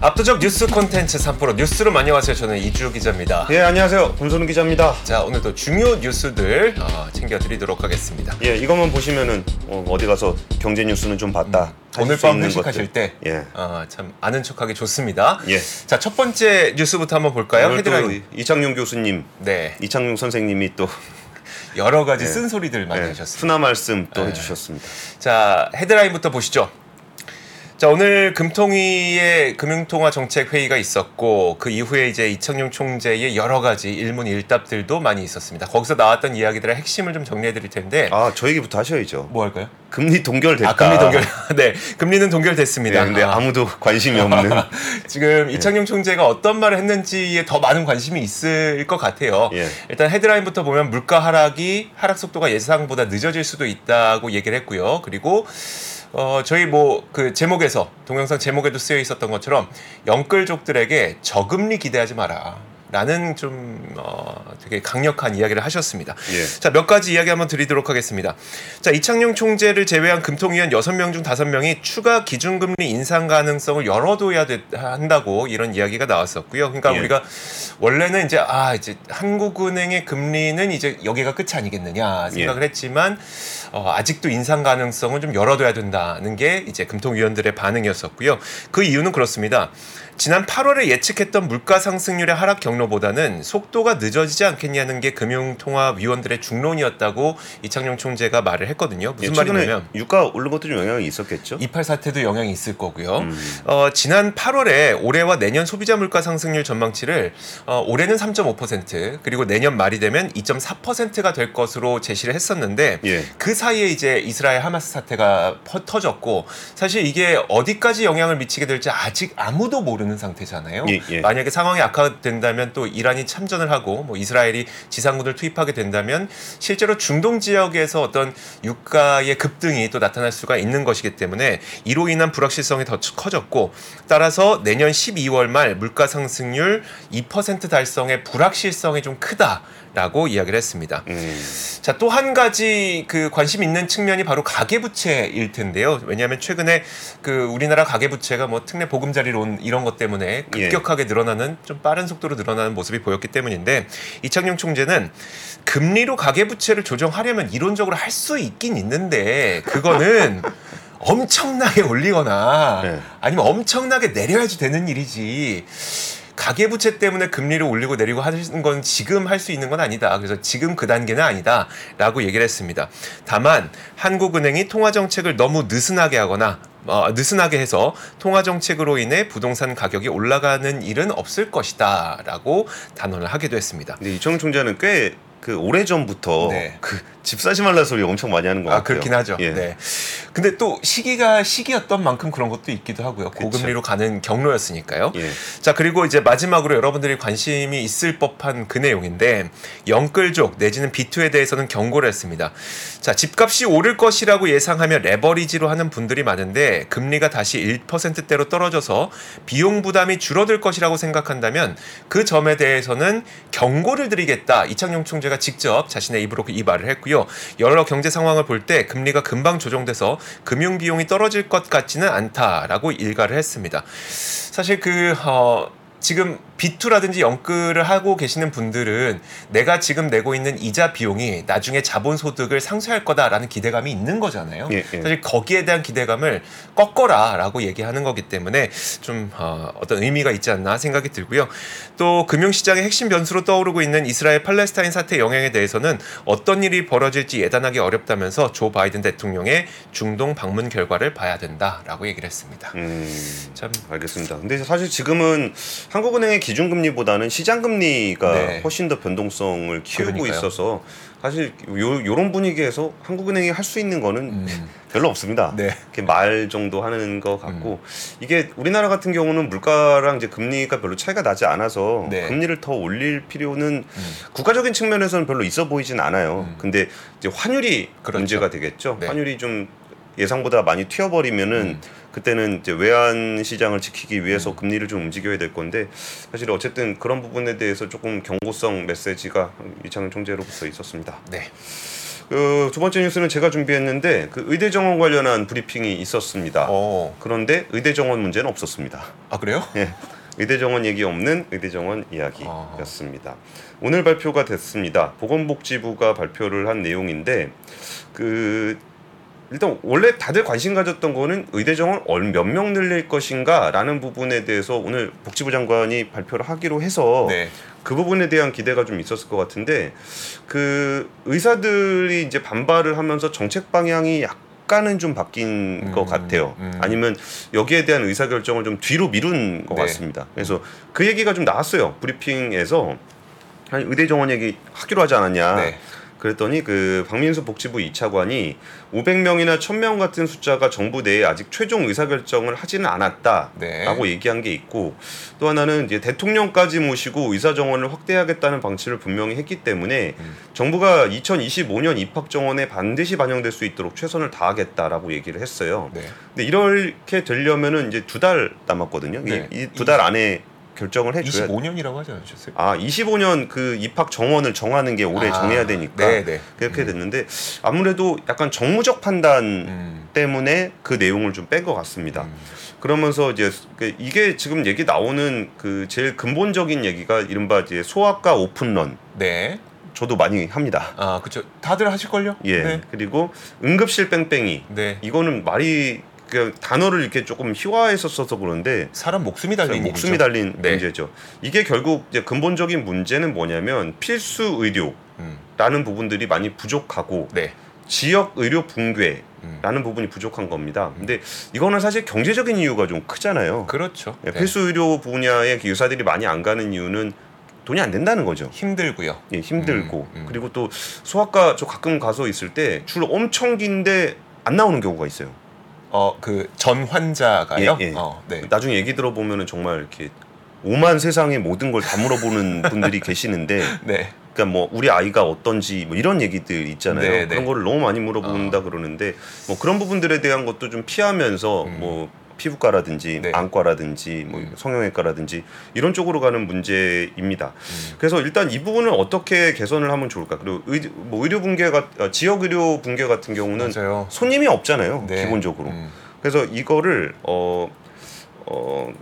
압도적 뉴스 콘텐츠 3프로 뉴스룸 안녕하세요. 저는 이주 기자입니다. 예 안녕하세요 김선우 기자입니다. 자 오늘도 중요 뉴스들 어, 챙겨드리도록 하겠습니다. 예 이것만 보시면은 어, 디 가서 경제 뉴스는 좀 봤다. 하실 오늘 수밤 회식하실. 때, 예. 어, 참 아는 척하기 좋습니다. 예. 자 첫 번째 뉴스부터 한번 볼까요? 헤드라인. 이창용 교수님, 네, 이창용 선생님이 또 여러 가지 예. 쓴소리들 많이 예, 하셨습니다. 훈화 말씀 또 예. 해주셨습니다. 자 헤드라인부터 보시죠. 자 오늘 금통위의 금융통화 정책 회의가 있었고 그 이후에 이제 이청용 총재의 여러 가지 일문일답들도 많이 있었습니다. 거기서 나왔던 이야기들의 핵심을 좀 정리해 드릴 텐데 아 저 얘기부터 하셔야죠. 뭐 할까요? 금리 동결됐다. 아 금리 동결 네 금리는 동결됐습니다. 예, 근데 아. 아무도 관심이 없는. 지금 이창용 총재가 어떤 말을 했는지에 더 많은 관심이 있을 것 같아요. 예. 일단 헤드라인부터 보면 물가 하락이 하락 속도가 예상보다 늦어질 수도 있다고 얘기를 했고요. 그리고 어 저희 뭐 그 제목에서 동영상 제목에도 쓰여 있었던 것처럼 영끌족들에게 저금리 기대하지 마라. 라는 좀 어, 되게 강력한 이야기를 하셨습니다. 예. 자, 몇 가지 이야기 한번 드리도록 하겠습니다. 자, 이창용 총재를 제외한 금통위원 6명 중 5명이 추가 기준금리 인상 가능성을 열어둬야 돼- 한다고 이런 이야기가 나왔었고요. 그러니까 예. 우리가 원래는 이제 아, 이제 한국은행의 금리는 이제 여기가 끝이 아니겠느냐 생각을 했지만 어, 아직도 인상 가능성은 좀 열어둬야 된다는 게 이제 금통위원들의 반응이었었고요. 그 이유는 그렇습니다. 지난 8월에 예측했던 물가 상승률의 하락 경로보다는 속도가 늦어지지 않겠냐는 게 금융통화위원들의 중론이었다고 이창용 총재가 말을 했거든요. 무슨 예, 말이냐면 유가 오른 것도 좀 영향이 있었겠죠. 이팔 사태도 영향이 있을 거고요. 음. 어, 지난 8월에 올해와 내년 소비자 물가 상승률 전망치를 어, 올해는 3.5% 그리고 내년 말이 되면 2.4%가 될 것으로 제시를 했었는데 예. 그 사이에 이제 이스라엘 하마스 사태가 퍼, 터졌고 사실 이게 어디까지 영향을 미치게 될지 아직 아무도 모르는 상태잖아요. 예, 예. 만약에 상황이 악화된다면 또 이란이 참전을 하고 뭐 이스라엘이 지상군을 투입하게 된다면 실제로 중동 지역에서 어떤 유가의 급등이 또 나타날 수가 있는 것이기 때문에 이로 인한 불확실성이 더 커졌고 따라서 내년 12월 말 물가 상승률 2% 달성의 불확실성이 좀 크다 라고 이야기를 했습니다. 음. 자, 또 한 가지 그 관심 있는 측면이 바로 가계부채일 텐데요. 왜냐하면 최근에 그 우리나라 가계부채가 뭐 특례 보금자리론 이런 것 때문에 급격하게 늘어나는 좀 빠른 속도로 늘어나는 모습이 보였기 때문인데 이창용 총재는 금리로 가계부채를 조정하려면 이론적으로 할 수 있긴 있는데 그거는 엄청나게 올리거나 네. 아니면 엄청나게 내려야지 되는 일이지. 가계부채 때문에 금리를 올리고 내리고 하는 건 지금 할 수 있는 건 아니다. 그래서 지금 그 단계는 아니다 라고 얘기를 했습니다. 다만 한국은행이 통화 정책을 너무 느슨하게 하거나 어, 느슨하게 해서 통화 정책으로 인해 부동산 가격이 올라가는 일은 없을 것이다라고 단언을 하기도 했습니다. 근데 이청용 총재는 꽤 그 오래 전부터 네. 그집 사지 말라 소리 엄청 많이 하는 것아 같아요. 그렇긴 하죠. 예. 네. 근데 또 시기가 시기였던 만큼 그런 것도 있기도 하고요. 그쵸. 고금리로 가는 경로였으니까요. 예. 자 그리고 이제 마지막으로 여러분들이 관심이 있을 법한 그 내용인데 영끌족 내지는 비투에 대해서는 경고를 했습니다. 자 집값이 오를 것이라고 예상하며 레버리지로 하는 분들이 많은데 금리가 다시 1%대로 떨어져서 비용 부담이 줄어들 것이라고 생각한다면 그 점에 대해서는 경고를 드리겠다. 이창용 총재 가 직접 자신의 입으로 이 말을 했고요. 여러 경제 상황을 볼 때 금리가 금방 조정돼서 금융 비용이 떨어질 것 같지는 않다라고 일가를 했습니다. 사실 그 어, 지금 비투라든지 영끌을 하고 계시는 분들은 내가 지금 내고 있는 이자 비용이 나중에 자본 소득을 상쇄할 거다라는 기대감이 있는 거잖아요. 예, 예. 사실 거기에 대한 기대감을 꺾어라라고 얘기하는 거기 때문에 좀 어, 어떤 의미가 있지 않나 생각이 들고요. 또 금융시장의 핵심 변수로 떠오르고 있는 이스라엘 팔레스타인 사태 영향에 대해서는 어떤 일이 벌어질지 예단하기 어렵다면서 조 바이든 대통령의 중동 방문 결과를 봐야 된다라고 얘기를 했습니다. 음. 참 알겠습니다. 근데 사실 지금은 한국은행의 기준금리보다는 시장금리가 네. 훨씬 더 변동성을 키우고 그러니까요. 있어서 사실 요, 요런 분위기에서 한국은행이 할 수 있는 거는 음. 별로 없습니다. 네. 이렇게 말 정도 하는 것 같고 이게 우리나라 같은 경우는 물가랑 이제 금리가 별로 차이가 나지 않아서 네. 금리를 더 올릴 필요는 음. 국가적인 측면에서는 별로 있어 보이진 않아요. 음. 근데 이제 환율이 그렇죠. 문제가 되겠죠. 네. 환율이 좀 예상보다 많이 튀어버리면은 음. 그때는 이제 외환 시장을 지키기 위해서 금리를 좀 움직여야 될 건데 사실 어쨌든 그런 부분에 대해서 조금 경고성 메시지가 이창용 총재로부터 있었습니다. 네. 그두 번째 뉴스는 제가 준비했는데 그 의대 정원 관련한 브리핑이 있었습니다. 어. 그런데 의대 정원 문제는 없었습니다. 아 그래요? 예. 의대 정원 얘기 없는 의대 정원 이야기였습니다. 오늘 발표가 됐습니다. 보건복지부가 발표를 한 내용인데 그 일단 원래 다들 관심 가졌던 거는 의대 정원 몇 명 늘릴 것인가라는 부분에 대해서 오늘 복지부 장관이 발표를 하기로 해서 네. 그 부분에 대한 기대가 좀 있었을 것 같은데 그 의사들이 이제 반발을 하면서 정책 방향이 약간은 좀 바뀐 음, 것 같아요. 음. 아니면 여기에 대한 의사 결정을 좀 뒤로 미룬 것 네. 같습니다. 그래서 그 얘기가 좀 나왔어요. 브리핑에서 아니 의대 정원 얘기 하기로 하지 않았냐. 네. 그랬더니 그 박민수 복지부 2차관이 500명이나 1000명 같은 숫자가 정부 내에 아직 최종 의사결정을 하지는 않았다라고 네. 얘기한 게 있고 또 하나는 이제 대통령까지 모시고 의사 정원을 확대하겠다는 방침을 분명히 했기 때문에 음. 정부가 2025년 입학 정원에 반드시 반영될 수 있도록 최선을 다하겠다라고 얘기를 했어요. 네. 근데 이렇게 되려면은 이제 두 달 남았거든요. 네. 이두달 안에 결정을 해줘야 25년이라고 하지 않으셨어요? 아 25년 그 입학 정원을 정하는 게 올해 아, 정해야 되니까 네, 네. 그렇게 됐는데 아무래도 약간 정무적 판단 음. 때문에 그 내용을 좀 뺀 것 같습니다. 음. 그러면서 이제 그 이게 지금 얘기 나오는 그 제일 근본적인 얘기가 이른바 이제 소아과 오픈런 네. 저도 많이 합니다. 아 그렇죠. 다들 하실 걸요? 예 네. 그리고 응급실 뺑뺑이 네. 이거는 말이 그 단어를 이렇게 조금 희화해서 써서 그런데 사람 목숨이 달린 목숨이 일이죠. 달린 네. 문제죠. 이게 결국 이제 근본적인 문제는 뭐냐면 필수 의료라는 음. 부분들이 많이 부족하고 네. 지역 의료 붕괴 음. 라는 부분이 부족한 겁니다. 근데 이거는 사실 경제적인 이유가 좀 크잖아요. 그렇죠. 예, 네. 필수 의료 분야의 의사들이 많이 안 가는 이유는 돈이 안 된다는 거죠. 힘들고요. 예, 힘들고 음, 음. 그리고 또 소아과 저 가끔 가서 있을 때 줄 엄청 긴데 안 나오는 경우가 있어요. 어그 전 환자가요. 예, 예. 어, 네. 나중에 얘기 들어보면은 정말 이렇게 오만 세상의 모든 걸 다 물어보는 분들이 계시는데 네. 그러니까 뭐 우리 아이가 어떤지 뭐 이런 얘기들 있잖아요. 네, 그런 네. 거를 너무 많이 물어본다 그러는데 뭐 그런 부분들에 대한 것도 좀 피하면서 음. 뭐 피부과라든지 네. 안과라든지 뭐 음. 성형외과라든지 이런 쪽으로 가는 문제입니다. 음. 그래서 일단 이 부분을 어떻게 개선을 하면 좋을까? 그리고 의, 뭐 의료 붕괴가 어, 지역 의료 붕괴 같은 경우는 맞아요. 손님이 없잖아요. 네. 기본적으로. 음. 그래서 이거를 어, 어,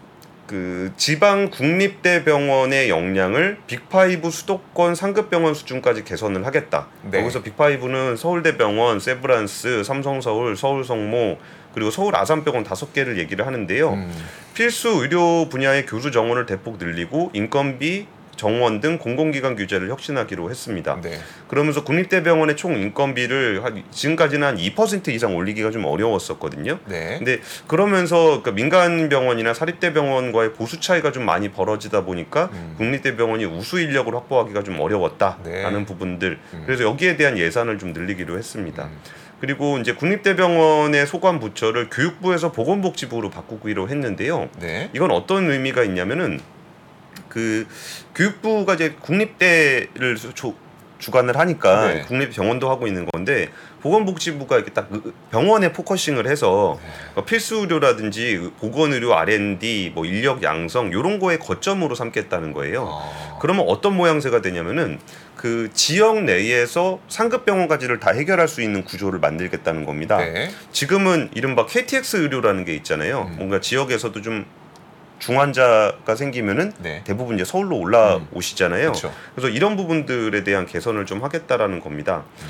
그 지방 국립대 병원의 역량을 Big Five 수도권 상급 병원 수준까지 개선을 하겠다. 네. 여기서 Big Five는 서울대병원, 세브란스, 삼성서울, 서울성모 그리고 서울 아산병원 다섯 개를 얘기를 하는데요. 음. 필수 필수 의료 분야의 교수 정원을 대폭 늘리고 인건비 정원 등 공공기관 규제를 혁신하기로 했습니다. 네. 그러면서 국립대병원의 총 인건비를 한 지금까지는 한 2% 이상 올리기가 좀 어려웠었거든요. 네. 근데 그러면서 그 민간 병원이나 사립대 병원과의 보수 차이가 좀 많이 벌어지다 보니까 음. 국립대 병원이 우수 인력을 확보하기가 좀 어려웠다라는 네. 부분들. 음. 그래서 여기에 대한 예산을 좀 늘리기로 했습니다. 음. 그리고 이제 국립대병원의 소관 부처를 교육부에서 보건복지부로 바꾸기로 했는데요. 네. 이건 어떤 의미가 있냐면은 그 교육부가 이제 국립대를 수- 조- 주관을 하니까 네. 국립병원도 하고 있는 건데 보건복지부가 이렇게 딱그 병원에 focusing을 해서 어, 필수 의료라든지 보건의료 R&D 뭐 인력 양성 이런 거에 거점으로 삼겠다는 거예요. 어. 그러면 어떤 모양새가 되냐면은 그 지역 내에서 상급 병원까지를 다 해결할 수 있는 구조를 만들겠다는 겁니다. 네. 지금은 이른바 KTX 의료라는 게 있잖아요. 음. 뭔가 지역에서도 좀 중환자가 생기면은 네. 대부분 이제 서울로 올라오시잖아요. 그렇죠. 그래서 이런 부분들에 대한 개선을 좀 하겠다라는 겁니다. 음.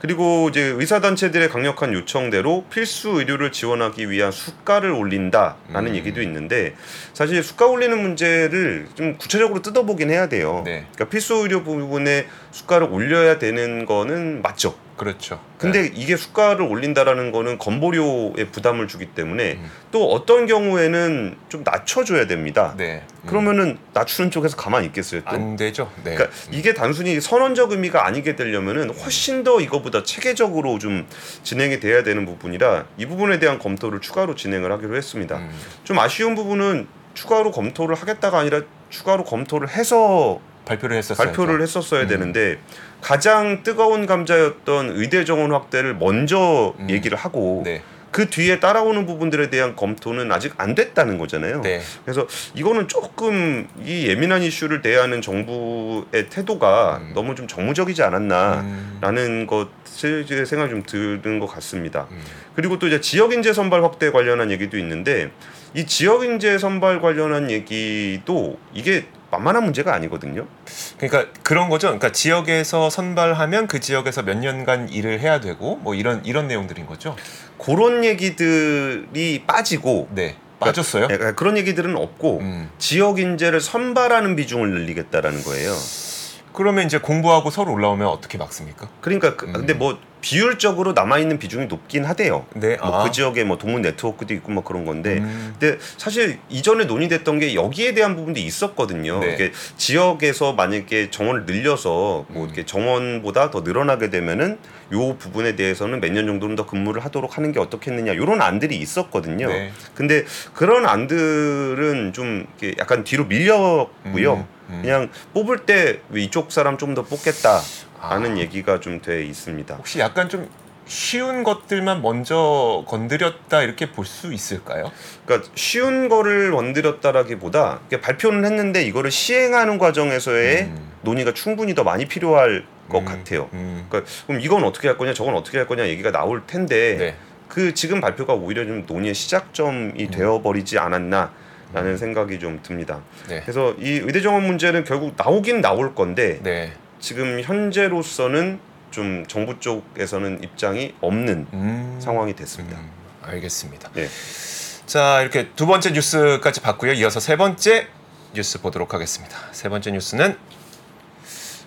그리고 이제 의사 단체들의 강력한 요청대로 필수 의료를 지원하기 위한 수가를 올린다라는 음. 얘기도 있는데 사실 수가 올리는 문제를 좀 구체적으로 뜯어보긴 해야 돼요. 네. 그러니까 필수 의료 부분에 수가를 올려야 되는 거는 맞죠. 그렇죠. 근데 네. 이게 수가를 올린다라는 거는 건보료에 부담을 주기 때문에 음. 또 어떤 경우에는 좀 낮춰줘야 됩니다. 네. 음. 그러면은 낮추는 쪽에서 가만히 있겠어요 또. 안 되죠. 네. 그러니까 이게 단순히 선언적 의미가 아니게 되려면은 훨씬 더 이거보다 체계적으로 좀 진행이 돼야 되는 부분이라 이 부분에 대한 검토를 추가로 진행을 하기로 했습니다. 음. 좀 아쉬운 부분은 추가로 검토를 하겠다가 아니라 추가로 검토를 해서 발표를 했었어요. 발표를 했었어야 음. 되는데 가장 뜨거운 감자였던 의대 정원 확대를 먼저 음. 얘기를 하고 네. 그 뒤에 따라오는 부분들에 대한 검토는 아직 안 됐다는 거잖아요. 네. 그래서 이거는 조금 이 예민한 이슈를 대하는 정부의 태도가 음. 너무 좀 정무적이지 않았나라는 음. 것을 제 생각이 좀 드는 것 같습니다. 음. 그리고 또 이제 지역 인재 선발 확대 관련한 얘기도 있는데 이 지역 인재 선발 관련한 얘기도 이게 만만한 문제가 아니거든요. 그러니까 그런 거죠. 그러니까 지역에서 선발하면 그 지역에서 몇 년간 일을 해야 되고 뭐 이런 이런 내용들인 거죠. 그런 얘기들이 빠지고 네. 빠졌어요? 예, 그런 얘기들은 없고 음. 지역 인재를 선발하는 비중을 늘리겠다라는 거예요. 그러면 이제 공부하고 서울 올라오면 어떻게 막습니까? 그러니까 그, 음. 근데 뭐 비율적으로 남아 있는 비중이 높긴 하대요. 네. 뭐 아. 그 지역에 뭐 동문 네트워크도 있고 뭐 그런 건데 음. 근데 사실 이전에 논의됐던 게 여기에 대한 부분도 있었거든요. 네. 이게 지역에서 만약에 정원을 늘려서 뭐 음. 이렇게 정원보다 더 늘어나게 되면은 요 부분에 대해서는 몇 년 정도는 더 근무를 하도록 하는 게 어떻겠느냐 이런 안들이 있었거든요. 네. 근데 그런 안들은 좀 이렇게 약간 뒤로 밀렸고요. 음, 음. 그냥 뽑을 때 이쪽 사람 좀 더 뽑겠다 라는 아. 얘기가 좀 돼 있습니다. 혹시 약간 좀 쉬운 것들만 먼저 건드렸다 이렇게 볼 수 있을까요? 그러니까 쉬운 거를 건드렸다라기보다 발표는 했는데 이거를 시행하는 과정에서의 음. 논의가 충분히 더 많이 필요할 것 음, 같아요. 음. 그러니까 그럼 이건 어떻게 할 거냐, 저건 어떻게 할 거냐 얘기가 나올 텐데 네. 그 지금 발표가 오히려 좀 논의의 시작점이 음. 되어버리지 않았나 라는 생각이 좀 듭니다. 네. 그래서 이 의대 정원 문제는 결국 나오긴 나올 건데 네. 지금 현재로서는 좀 정부 쪽에서는 입장이 없는 음. 상황이 됐습니다. 음, 알겠습니다. 예. 자 이렇게 두 번째 뉴스까지 봤고요. 이어서 세 번째 뉴스 보도록 하겠습니다. 세 번째 뉴스는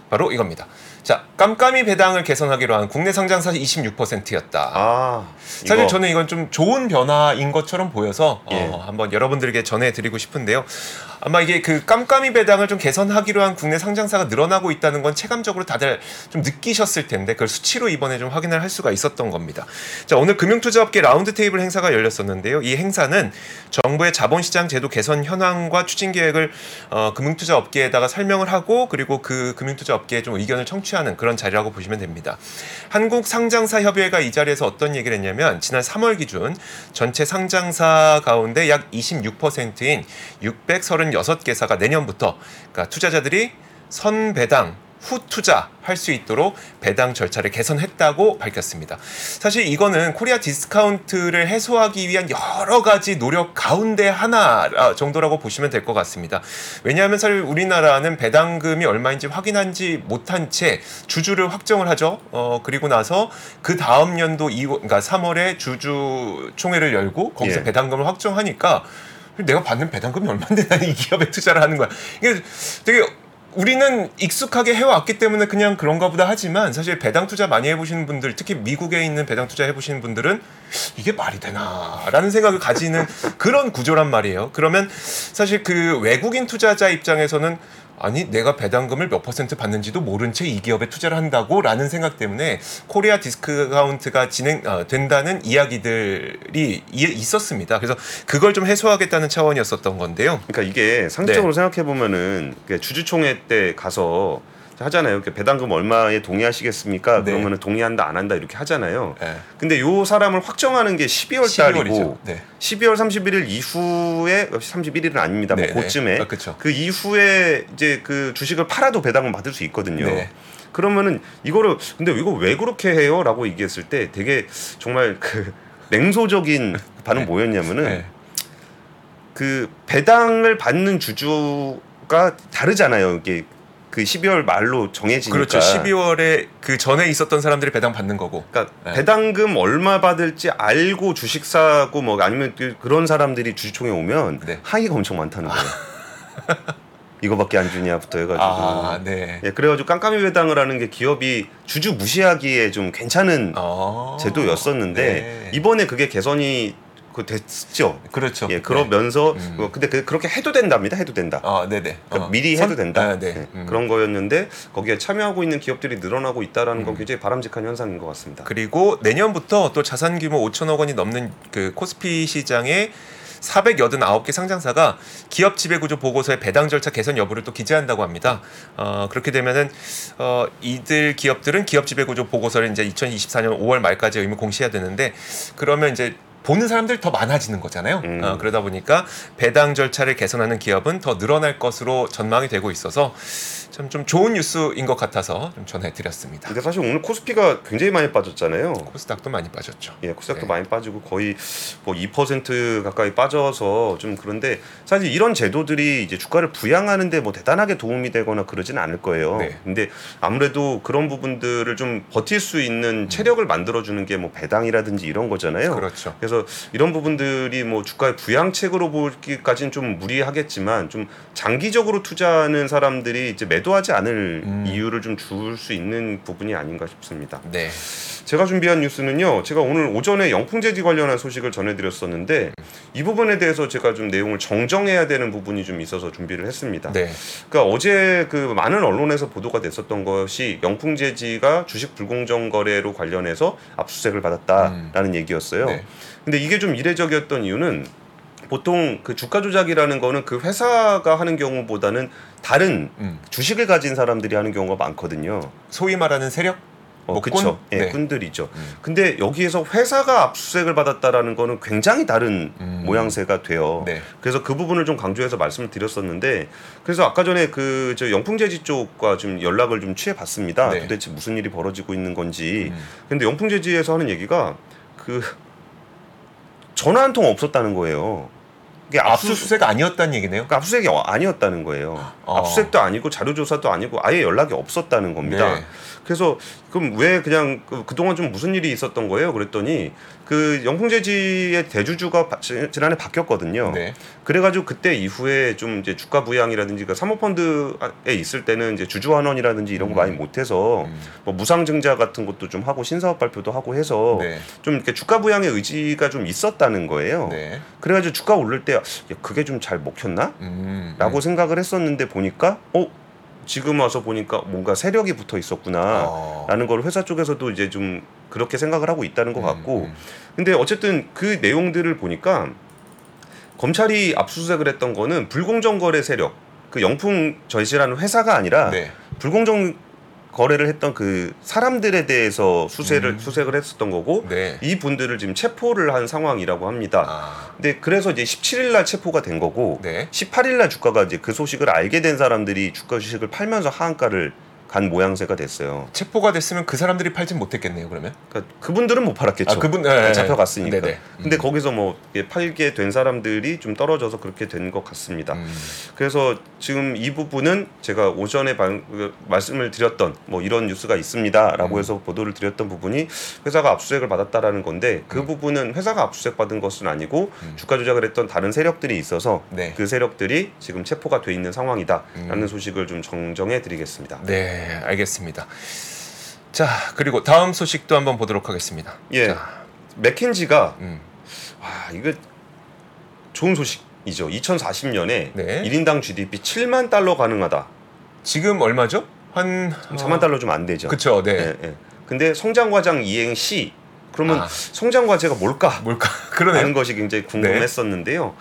바로 이겁니다. 자 깜깜이 배당을 개선하기로 한 국내 상장사 26%였다. 아, 사실 이거 저는 이건 좀 좋은 변화인 것처럼 보여서 예. 어, 한번 여러분들에게 전해드리고 싶은데요. 아마 이게 그 깜깜이 배당을 좀 개선하기로 한 국내 상장사가 늘어나고 있다는 건 체감적으로 다들 좀 느끼셨을 텐데 그걸 수치로 이번에 좀 확인을 할 수가 있었던 겁니다. 자 오늘 금융투자업계 라운드 테이블 행사가 열렸었는데요. 이 행사는 정부의 자본시장 제도 개선 현황과 추진 계획을 어, 금융투자업계에다가 설명을 하고 그리고 그 금융투자업계에 좀 의견을 청취하는 그런 자리라고 보시면 됩니다. 한국 상장사 협의회가 이 자리에서 어떤 얘기를 했냐면 지난 3월 기준 전체 상장사 가운데 약 26%인 636개사가 내년부터 그러니까 투자자들이 선배당 후 투자할 수 있도록 배당 절차를 개선했다고 밝혔습니다. 사실 이거는 Korea discount를 해소하기 위한 여러 가지 노력 가운데 하나 정도라고 보시면 될 것 같습니다. 왜냐하면 사실 우리나라는 배당금이 얼마인지 확인한지 못한 채 주주를 확정을 하죠. 어 그리고 나서 그 다음 연도 2월 그러니까 3월에 주주 총회를 열고 거기서 예. 배당금을 확정하니까 내가 받는 배당금이 얼마인데 나는 이 기업에 투자를 하는 거야. 이게 되게 우리는 익숙하게 해왔기 때문에 그냥 그런가 보다 하지만 사실 배당 투자 많이 해보시는 분들 특히 미국에 있는 배당 투자 해보시는 분들은 이게 말이 되나라는 생각을 가지는 그런 구조란 말이에요. 그러면 사실 그 외국인 투자자 입장에서는 아니 내가 배당금을 몇 퍼센트 받는지도 모른 채 이 기업에 투자를 한다고라는 생각 때문에 Korea discount가 진행 어, 된다는 이야기들이 이- 있었습니다. 그래서 그걸 좀 해소하겠다는 차원이었었던 건데요. 그러니까 이게 상식적으로 네. 생각해 보면은 주주총회 때 가서 하잖아요. 이렇게 배당금 얼마에 동의하시겠습니까? 네. 그러면은 동의한다 안 한다 이렇게 하잖아요. 네. 근데 요 사람을 확정하는 게 12월 달이고 12월이죠. 네. 12월 31일 이후에 31일은 아닙니다. 네, 뭐 네. 그쯤에 아. 그 이후에 이제 그 주식을 팔아도 배당을 받을 수 있거든요. 네. 그러면은 이거를 근데 이거 왜 그렇게 해요?라고 얘기했을 때 되게 정말 그 냉소적인 반응 네. 뭐였냐면은 네. 그 배당을 받는 주주가 다르잖아요. 이게 그 12월 말로 정해지니까. 그렇죠. 12월에 그 전에 있었던 사람들이 배당 받는 거고. 그러니까 네. 배당금 얼마 받을지 알고 주식 사고 뭐 아니면 그- 그런 사람들이 주주총회 오면 네. 항의가 엄청 많다는 거예요. 이거밖에 안 주냐부터 해가지고. 아, 네. 예, 그래가지고 깜깜이 배당을 하는 게 기업이 주주 무시하기에 좀 괜찮은 어. 제도였었는데 네. 이번에 그게 개선이 그 됐죠. 그렇죠. 예, 그러면서 음. 어, 근데 그, 그렇게 해도 된답니다. 해도 된다. 아, 네, 네. 그러니까 미리 해도 된다. 아, 네. 네, 음. 그런 거였는데 거기에 참여하고 있는 기업들이 늘어나고 있다라는 건 음. 굉장히 바람직한 현상인 것 같습니다. 그리고 내년부터 또 자산 규모 5천억 원이 넘는 그 코스피 시장에 489개 상장사가 기업 지배 구조 보고서의 배당 절차 개선 여부를 또 기재한다고 합니다. 어, 그렇게 되면은 어, 이들 기업들은 기업 지배 구조 보고서를 이제 2024년 5월 말까지 의무 공시해야 되는데 그러면 이제 보는 사람들이 더 많아지는 거잖아요. 음. 어, 그러다 보니까 배당 절차를 개선하는 기업은 더 늘어날 것으로 전망이 되고 있어서 참 좀 좋은 뉴스인 것 같아서 좀 전해드렸습니다. 근데 사실 오늘 코스피가 굉장히 많이 빠졌잖아요. 코스닥도 많이 빠졌죠. 예, 코스닥도 네. 많이 빠지고 거의 뭐 2% 가까이 빠져서 좀 그런데 사실 이런 제도들이 이제 주가를 부양하는데 뭐 대단하게 도움이 되거나 그러진 않을 거예요. 네. 근데 아무래도 그런 부분들을 좀 버틸 수 음. 있는 체력을 만들어 주는 게 뭐 배당이라든지 이런 거잖아요. 그렇죠. 그래서 이런 부분들이 뭐 주가의 부양책으으로 보기까지는 좀 무리하겠지만 좀 장기적으로 투자하는 사람들이 이제 매 도하지 않을 음. 이유를 좀 줄 수 있는 부분이 아닌가 싶습니다. 네. 제가 준비한 뉴스는요. 제가 오늘 오전에 영풍재지 관련한 소식을 전해드렸었는데 이 부분에 대해서 제가 좀 내용을 정정해야 되는 부분이 좀 있어서 준비를 했습니다. 네. 그러니까 어제 그 많은 언론에서 보도가 됐었던 것이 영풍재지가 주식 불공정 거래로 관련해서 압수수색을 받았다라는 얘기였어요. 네. 근데 이게 좀 이례적이었던 이유는 보통 그 주가 조작이라는 거는 그 회사가 하는 경우보다는 다른 음. 주식을 가진 사람들이 하는 경우가 많거든요. 소위 말하는 세력? 어. 꾼? 예, 네. 꾼들이죠. 음. 근데 여기에서 회사가 압수수색을 받았다라는 거는 굉장히 다른 음. 모양새가 돼요. 네. 그래서 그 부분을 좀 강조해서 말씀을 드렸었는데 그래서 아까 전에 그 저 영풍재지 쪽과 좀 연락을 좀 취해 봤습니다. 네. 도대체 무슨 일이 벌어지고 있는 건지. 음. 근데 영풍재지에서 하는 얘기가 그 전화 한 통 없었다는 거예요. 이게 압수 압수수색 아니었다는 얘기네요. 그러니까 압수수색이 아니었다는 거예요. 어. 압수수색도 아니고 자료조사도 아니고 아예 연락이 없었다는 겁니다. 네. 그래서 그럼 왜 그냥 그, 그동안 좀 무슨 일이 있었던 거예요? 그랬더니 그 영풍재지의 대주주가 지- 지난해 바뀌었거든요. 네. 그래가지고 그때 이후에 좀 이제 주가 부양이라든지 그 사모펀드에 있을 때는 이제 주주 환원이라든지 이런 거 음. 많이 못해서 음. 뭐 무상증자 같은 것도 좀 하고 신사업 발표도 하고 해서 네. 좀 이렇게 주가 부양의 의지가 좀 있었다는 거예요. 네. 그래가지고 주가 오를 때 야, 그게 좀 잘 먹혔나? 음. 라고 생각을 했었는데 보니까 어 지금 와서 보니까 뭔가 세력이 붙어 있었구나 어. 라는 걸 회사 쪽에서도 이제 좀 그렇게 생각을 하고 있다는 것 같고 음, 근데 어쨌든 그 내용들을 보니까 검찰이 압수수색을 했던 거는 불공정 거래 세력 그 영풍 전시라는 회사가 아니라 음. 네. 불공정 거래를 했던 그 사람들에 대해서 수색을 음. 수색을 했었던 거고 네. 이 분들을 지금 체포를 한 상황이라고 합니다. 아. 근데 그래서 이제 17일 날 체포가 된 거고 네. 18일 날 주가가 이제 그 소식을 알게 된 사람들이 주가 주식을 팔면서 하한가를 간 모양새가 됐어요. 체포가 됐으면 그 사람들이 팔진 못했겠네요. 그러면. 그러니까 그분들은 못 팔았겠죠. 아 그분 네. 잡혀갔으니까. 네네. 근데 음. 거기서 뭐 팔게 된 사람들이 좀 떨어져서 그렇게 된 것 같습니다. 음. 그래서 지금 이 부분은 제가 오전에 방- 그 말씀을 드렸던 뭐 이런 뉴스가 있습니다라고 음. 해서 보도를 드렸던 부분이 회사가 압수수색을 받았다라는 건데 그 음. 부분은 회사가 압수수색 받은 것은 아니고 음. 주가 조작을 했던 다른 세력들이 있어서 네. 그 세력들이 지금 체포가 돼 있는 상황이다라는 음. 소식을 좀 정정해 드리겠습니다. 네, 알겠습니다. 자, 그리고 다음 소식도 한번 보도록 하겠습니다. 예. 자, 맥킨지가 음. 와 이거 좋은 소식이죠. 2040년에 네. 1인당 GDP 7만 달러 가능하다. 지금 얼마죠? 한 4만 달러 좀 안 되죠. 그렇죠. 네. 예, 예. 근데 성장 과장 이행 시 그러면 아. 성장 과제가 뭘까? 뭘까? 하는 그러네요. 것이 굉장히 궁금했었는데요.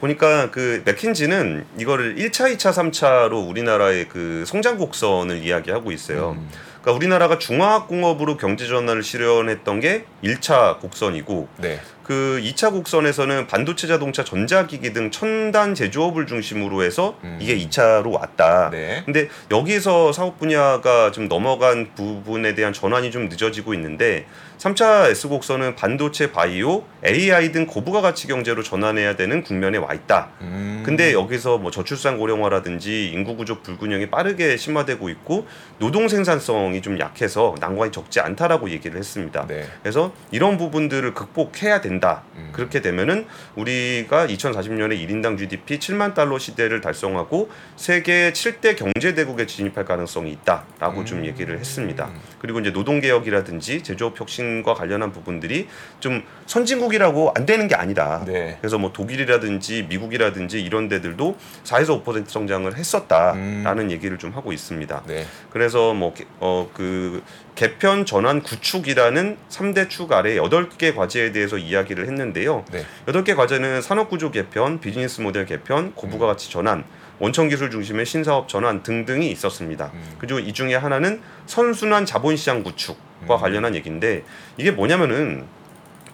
보니까 그 맥킨지는 이거를 1차, 2차, 3차로 우리나라의 그 성장 곡선을 이야기하고 있어요. 음. 그러니까 우리나라가 중화학공업으로 경제 전환을 실현했던 게 1차 곡선이고 네. 그 2차 곡선에서는 반도체 자동차 전자기기 등 첨단 제조업을 중심으로 해서 음. 이게 2차로 왔다. 네. 근데 여기서 사업 분야가 좀 넘어간 부분에 대한 전환이 좀 늦어지고 있는데 3차 S곡선은 반도체, 바이오, AI 등 고부가 가치 경제로 전환해야 되는 국면에 와 있다. 음. 근데 여기서 뭐 저출산 고령화라든지 인구 구조 불균형이 빠르게 심화되고 있고 노동 생산성이 좀 약해서 난관이 적지 않다라고 얘기를 했습니다. 네. 그래서 이런 부분들을 극복해야 된다. 음. 그렇게 되면은 우리가 2040년에 1인당 GDP 7만 달러 시대를 달성하고 세계 7대 경제 대국에 진입할 가능성이 있다라고 음. 좀 얘기를 했습니다. 그리고 이제 노동 개혁이라든지 제조업 혁신과 관련한 부분들이 좀 선진국이라고 안 되는 게 아니다. 네. 그래서 뭐 독일이라든지 미국이라든지 이런 데들도 4에서 5% 성장을 했었다라는 얘기를 좀 하고 있습니다. 네. 그래서 뭐어그 개편 전환 구축이라는 3대 축 아래 8개 과제에 대해서 이야기를 했는데요. 네. 8개 과제는 산업 구조 개편, 비즈니스 모델 개편, 고부가 가치 전환, 원천 기술 중심의 신사업 전환 등등이 있었습니다. 음. 그리고 이 중에 하나는 선순환 자본시장 구축과 음. 관련한 얘기인데 이게 뭐냐면은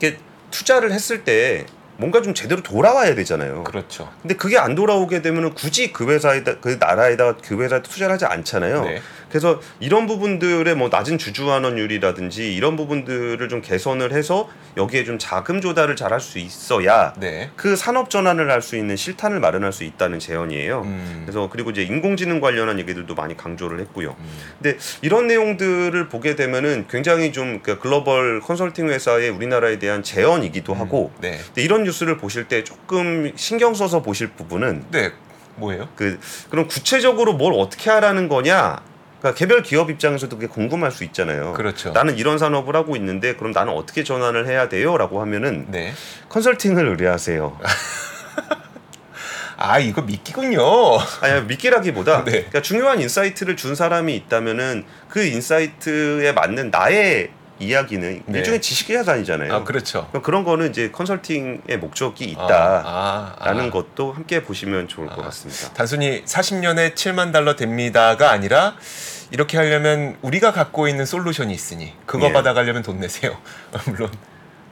이게 투자를 했을 때 뭔가 좀 제대로 돌아와야 되잖아요. 그렇죠. 근데 그게 안 돌아오게 되면은 굳이 그 회사에다 그 나라에다 그 회사에 투자를 하지 않잖아요. 네. 그래서 이런 부분들의 뭐 낮은 주주환원율이라든지 이런 부분들을 좀 개선을 해서 여기에 좀 자금 조달을 잘 할 수 있어야 네. 그 산업 전환을 할 수 있는 실탄을 마련할 수 있다는 제언이에요. 음. 그래서 그리고 이제 인공지능 관련한 얘기들도 많이 강조를 했고요. 음. 근데 이런 내용들을 보게 되면은 굉장히 좀 그 글로벌 컨설팅 회사의 우리나라에 대한 제언이기도 하고 네. 근데 이런 뉴스를 보실 때 조금 신경 써서 보실 부분은 네. 뭐예요? 그 그럼 구체적으로 뭘 어떻게 하라는 거냐? 그러니까 개별 기업 입장에서도 그게 궁금할 수 있잖아요. 그렇죠. 나는 이런 산업을 하고 있는데 그럼 나는 어떻게 전환을 해야 돼요?라고 하면은 네. 컨설팅을 의뢰하세요. 아 이거 미끼군요. 아니 미끼라기보다 네. 그러니까 중요한 insight를 준 사람이 있다면은 그 insight에 맞는 나의 이야기는 네. 일종의 지식의 자산이잖아요. 아 그렇죠. 그런 거는 이제 컨설팅의 목적이 아, 있다라는 아, 아. 것도 함께 보시면 좋을 것 아. 같습니다. 단순히 40년에 7만 달러 됩니다가 아니라 이렇게 하려면 우리가 갖고 있는 솔루션이 있으니 그거 예. 받아가려면 돈 내세요. 물론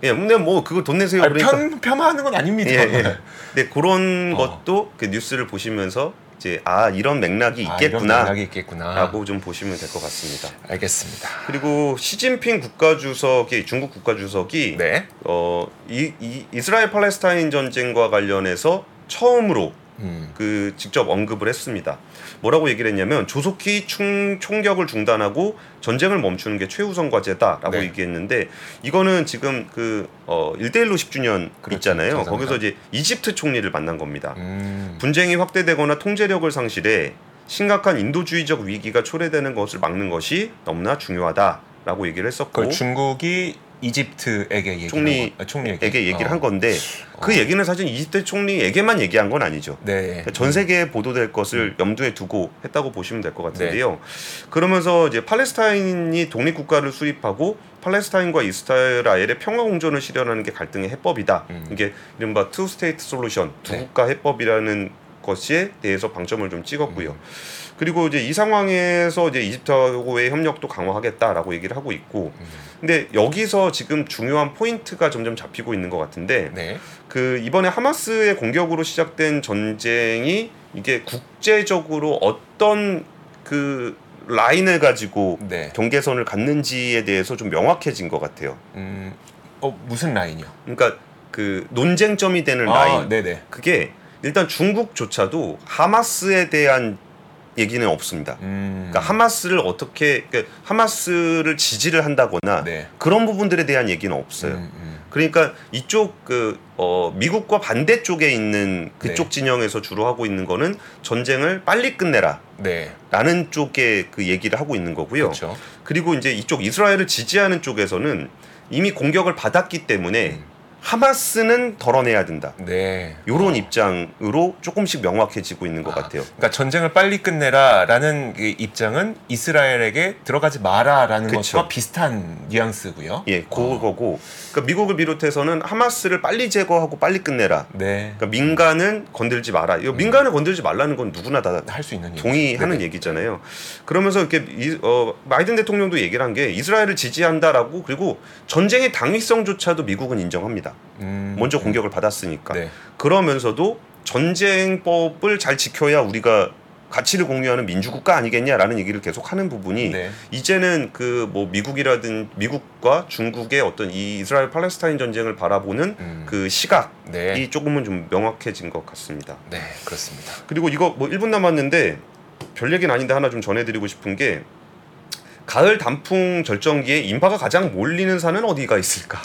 예, 근데 뭐 그거 돈 내세요 아니, 그러니까 편 폄하하는 건 아닙니다. 예, 예. 근데 그런 어. 것도 그 뉴스를 보시면서 이제 아 이런 맥락이 아, 있겠구나. 좀 보시면 될 것 같습니다. 알겠습니다. 그리고 시진핑 국가주석이 중국 국가주석이 네. 어, 이, 이 이스라엘 팔레스타인 전쟁과 관련해서 처음으로 음. 그 직접 언급을 했습니다. 뭐라고 얘기를 했냐면 조속히 충, 총격을 중단하고 전쟁을 멈추는 게 최우선 과제다라고 네. 얘기했는데 이거는 지금 그 어, 1대1로 10주년 그렇죠. 있잖아요. 정상회담. 거기서 이제 이집트 총리를 만난 겁니다. 음. 분쟁이 확대되거나 통제력을 상실해 심각한 인도주의적 위기가 초래되는 것을 막는 것이 너무나 중요하다라고 얘기를 했었고 중국이 이집트에게 얘기 총리- 아, 총리에게 에게 얘기를 어. 한 건데 그 어. 얘기는 사실 이집트 총리에게만 얘기한 건 아니죠. 네. 그러니까 전 세계에 보도될 것을 염두에 두고 했다고 보시면 될 것 같은데요. 그러면서 이제 팔레스타인이 독립 국가를 수립하고 팔레스타인과 이스라엘의 평화 공존을 실현하는 게 갈등의 해법이다. 음. 이게 이른바 two state solution, 두 네. 국가 해법이라는 것에 대해서 방점을 좀 찍었고요. 음. 그리고 이제 이 상황에서 이제 이집트하고의 협력도 강화하겠다라고 얘기를 하고 있고, 음. 근데 여기서 지금 중요한 포인트가 점점 잡히고 있는 것 같은데, 네. 그 이번에 하마스의 공격으로 시작된 전쟁이 이게 국제적으로 어떤 그 라인을 가지고 네. 경계선을 갖는지에 대해서 좀 명확해진 것 같아요. 음. 어 무슨 라인이요? 그러니까 그 논쟁점이 되는 아, 라인 네네. 그게 일단 중국조차도 하마스에 대한 얘기는 없습니다. 음. 그러니까 하마스를 어떻게 그러니까 하마스를 지지를 한다거나 네. 그런 부분들에 대한 얘기는 없어요. 음, 음. 그러니까 이쪽 그 어, 미국과 반대 쪽에 있는 그쪽 네. 진영에서 주로 하고 있는 거는 전쟁을 빨리 끝내라. 네. 라는 쪽에 그 얘기를 하고 있는 거고요. 그렇죠. 그리고 이제 이쪽 이스라엘을 지지하는 쪽에서는 이미 공격을 받았기 때문에 음. 하마스는 덜어내야 된다. 네. 요런 입장으로 조금씩 명확해지고 있는 것 아, 같아요. 그러니까 전쟁을 빨리 끝내라라는 그 입장은 이스라엘에게 들어가지 마라라는 그쵸. 것과 비슷한 뉘앙스고요. 예, 그거고. 그러니까 미국을 비롯해서는 하마스를 빨리 제거하고 빨리 끝내라. 네. 그러니까 민간은 건들지 마라. 이거 민간을 건들지 말라는 건 누구나 다 할 수 있는 동의하는 얘기죠. 얘기잖아요. 그러면서 이렇게 이, 어, 바이든 대통령도 얘기를 한 게 이스라엘을 지지한다라고 그리고 전쟁의 당위성조차도 미국은 인정합니다. 음, 먼저 공격을 받았으니까. 네. 그러면서도 전쟁법을 잘 지켜야 우리가 가치를 공유하는 민주국가 아니겠냐라는 얘기를 계속 하는 부분이 네. 이제는 그 뭐 미국이라든 미국과 중국의 어떤 이 이스라엘 팔레스타인 전쟁을 바라보는 음, 그 시각이 네. 조금은 좀 명확해진 것 같습니다. 네, 그렇습니다. 그리고 이거 뭐 1분 남았는데 별 얘기는 아닌데 하나 좀 전해드리고 싶은 게 가을 단풍 절정기에 인파가 가장 몰리는 산은 어디가 있을까?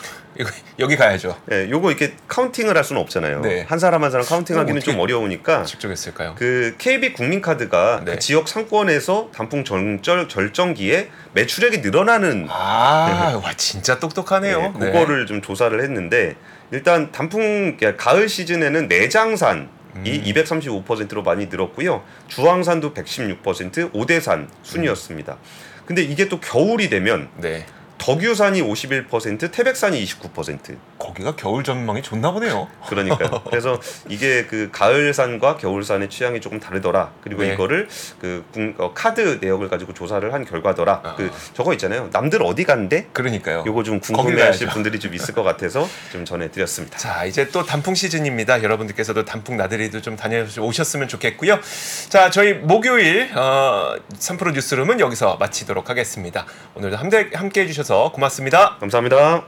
여기 가야죠. 예, 요거 이렇게 카운팅을 할 수는 없잖아요. 네. 한 사람 한 사람 카운팅하기는 어떻게 좀 어려우니까 직접 했을까요? 그 KB 국민카드가 네. 그 지역 상권에서 단풍 절정, 절정기에 매출액이 늘어나는 아, 와 진짜 똑똑하네요. 네, 그거를 좀 조사를 했는데 일단 단풍 그러니까 가을 시즌에는 내장산이 음. 235%로 많이 늘었고요. 주황산도 116%, 오대산 순이었습니다. 근데 이게 또 겨울이 되면 네. 덕유산이 51%, 태백산이 29%. 거기가 겨울 전망이 좋나 보네요. 그러니까요. 그래서 이게 그 가을산과 겨울산의 취향이 조금 다르더라. 그리고 네. 이거를 그 군- 어, 카드 내역을 가지고 조사를 한 결과더라. 아. 그 저거 있잖아요. 남들 어디 간대? 그러니까요. 요거 좀 궁금해하실. 분들이 좀 있을 것 같아서 좀 전해드렸습니다. 자 이제 또 단풍 시즌입니다. 여러분들께서도 단풍 나들이도 좀 다녀오셨으면 좋겠고요. 자 저희 목요일 어, 3프로 뉴스룸은 여기서 마치도록 하겠습니다. 오늘도 함께, 함께 고맙습니다. 감사합니다.